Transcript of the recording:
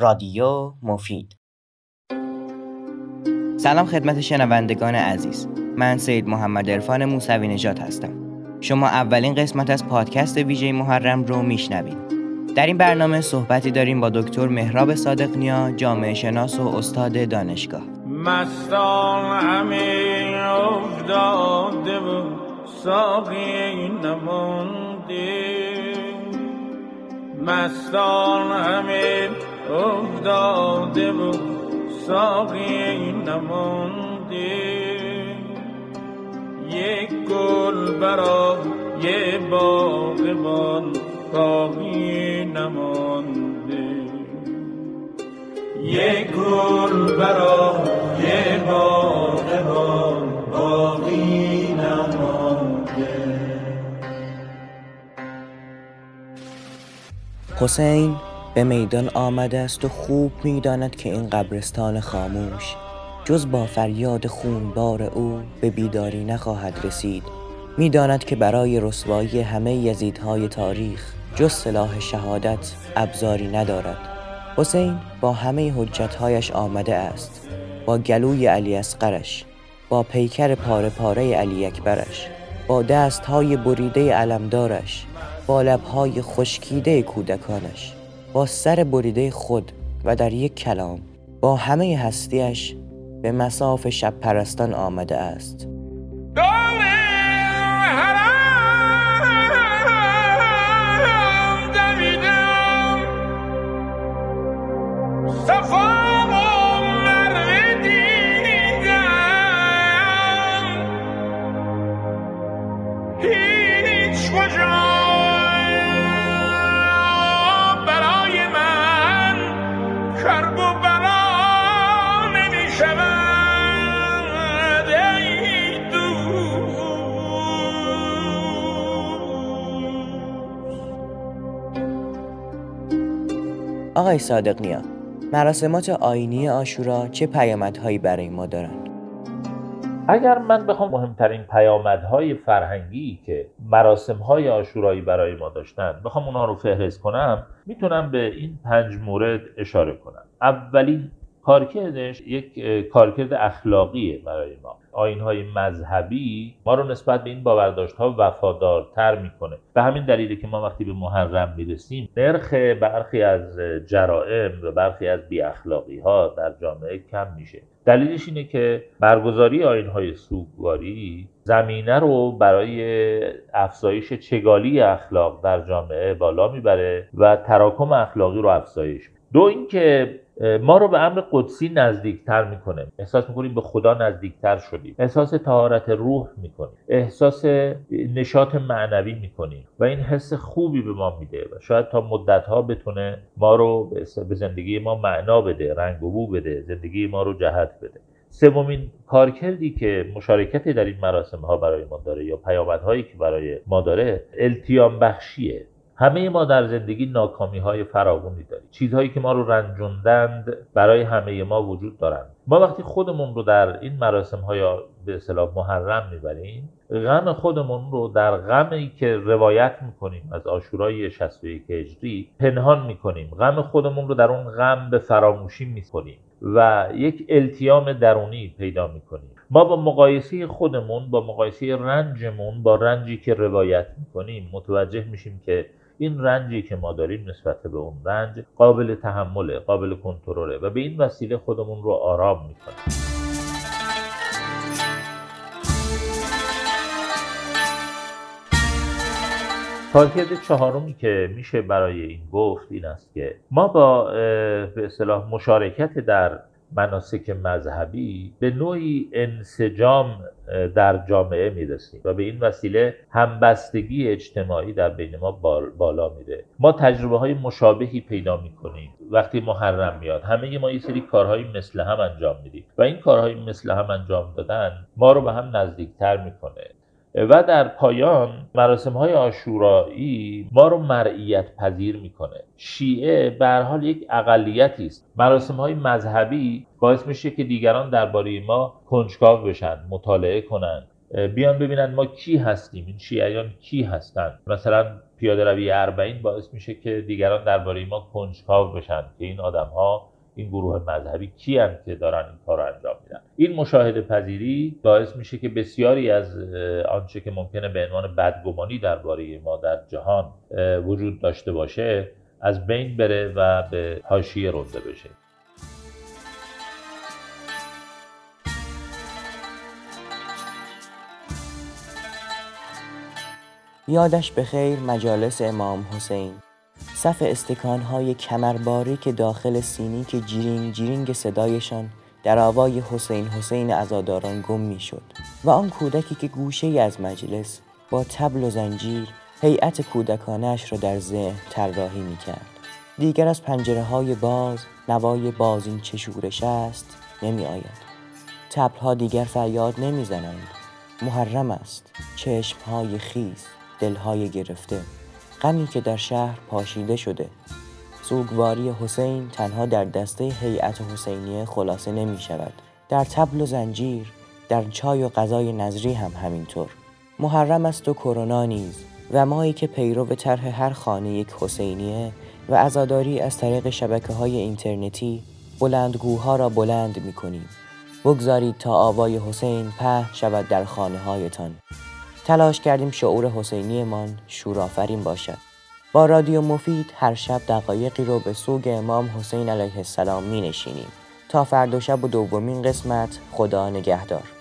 رادیو مفید. سلام خدمت شنوندگان عزیز. من سید محمد عرفان موسوی نجات هستم. شما اولین قسمت از پادکست ویژه محرم رو میشنوید. در این برنامه صحبتی داریم با دکتر مهراب صادق نیا جامعه شناس و استاد دانشگاه. مستان همه افتاده و ساقی نمانده. مستان همه افتاده و ساقی نمانده. یک گل برا یه باغبان باقی نمانده. یک گل برا یه باغبان باقی نمانده. حسین. به میدان آمده است و خوب می‌داند که این قبرستان خاموش. جز با فریاد خونبار او به بیداری نخواهد رسید. می‌داند که برای رسوایی همه یزیدهای تاریخ جز سلاح شهادت ابزاری ندارد. حسین با همه حجتهایش آمده است. با گلوی علی اسقرش با پیکر پاره پاره علی اکبرش با دستهای بریده علمدارش با لبهای خشکیده کودکانش. با سر بریده خود و در یک کلام با همه هستیش به مساف شب پرستان آمده است. دام آقای صادق نیا مراسمات آینی آشورا چه پیامدهایی برای ما دارند؟ اگر من بخوام مهمترین پیامدهای فرهنگی که مراسمهای آشورایی برای ما داشتن بخوام اونها رو فهرست کنم می‌تونم به این پنج مورد اشاره کنم. اولین کارکردش یک کارکرد اخلاقیه برای ما. آینهای مذهبی ما رو نسبت به این باورداشت‌ها وفادارتر می‌کنه. به همین دلیله که ما وقتی به محرم می‌رسیم نرخ برخی از جرائم و برخی از بی اخلاقی ها در جامعه کم میشه. دلیلش اینه که برگزاری آینهای سوگواری زمینه رو برای افزایش چگالی اخلاق در جامعه بالا می‌بره و تراکم اخلاقی رو افزایش دو اینکه ما رو به امر قدسی نزدیکتر می‌کنه. احساس می‌کنیم به خدا نزدیکتر شدیم. احساس تهارت روح می‌کنیم. احساس نشاط معنوی می‌کنیم و این حس خوبی به ما میده و شاید تا مدتها بتونه ما رو به زندگی ما معنا بده رنگ و بو بده زندگی ما رو جهت بده. سومین کارکردی که مشارکت در این مراسم ها برای ما داره یا پیامدهایی که برای ما داره التیام بخشیه. همه ما در زندگی ناکامی های فراوانی داریم. چیزهایی که ما رو رنجوندند برای همه ما وجود دارند. ما وقتی خودمون رو در این مراسم های به اصطلاح محرم می‌بریم غم خودمون رو در غمی که روایت می‌کنیم از آشورای 61 هجری پنهان می‌کنیم. غم خودمون رو در اون غم به فراموشی می‌کنیم و یک التیام درونی پیدا می‌کنیم. ما با مقایسه خودمون با مقایسه رنجمون با رنجی که روایت می‌کنیم متوجه میشیم که این رنجی که ما داریم نسبت به اون رنج قابل تحمله قابل کنترله و به این وسیله خودمون رو آرام می‌کنیم. کارکرد چهارمی که میشه برای این گفت این است که ما با به اصطلاح مشارکت در مناسک مذهبی به نوعی انسجام در جامعه می‌رسیم و به این وسیله همبستگی اجتماعی در بین ما بال- بالا میره. ما تجربه های مشابهی پیدا می‌کنیم وقتی محرم میاد. همه ما یه سری کارهایی مثل هم انجام میدیم و این کارهای مثل هم انجام دادن ما رو به هم نزدیکتر می‌کنه. و در پایان مراسم های آشورایی ما رو مرئیت پذیر می‌کنه. شیعه به حال یک اقلیتی است. مراسم های مذهبی باعث میشه که دیگران درباره ما کنجکاو بشن مطالعه کنند بیان ببینن ما کی هستیم این شیعیان کی هستند مثلا پیاده روی اربعین باعث میشه که دیگران درباره ما کنجکاو بشن که این آدم ها این گروه مذهبی کی هم که دارن این کار انجام میدن؟ این مشاهده پذیری باعث میشه که بسیاری از آنچه که ممکنه به عنوان بدگمانی درباره ما در جهان وجود داشته باشه از بین بره و به حاشیه رونده بشه. یادش به خیر مجالس امام حسین. صف استکانهای کمرباری که داخل سینی که جیرینگ جیرینگ صدایشان در آوای حسین حسین ازاداران گم می شد و آن کودکی که گوشه از مجلس با تبل و زنجیر هیئت کودکانش را در ذهن طراحی می کرد دیگر از پنجره های باز نوای بازین چه شورش است نمی آید تبل ها دیگر فریاد نمی زنند محرم است. چشم های خیز دلهای گرفته. غمی که در شهر پاشیده شده. سوگواری حسین تنها در دسته هیئت حسینیه خلاصه نمی شود. در تبل و زنجیر در چای و غذای نظری هم همینطور. محرم است و کرونا نیز. و مایی که پیرو طرح هر خانه یک حسینیه و عزاداری از طریق شبکه های اینترنتی بلندگوها را بلند می کنیم. بگذارید تا آوای حسین په شود در خانه هایتان تلاش کردیم شعور حسینیمان شورآفرین باشد. با رادیو مفید هر شب دقایقی رو به سوگ امام حسین علیه السلام می نشینیم تا فردا شب و دومین قسمت خدا نگهدار.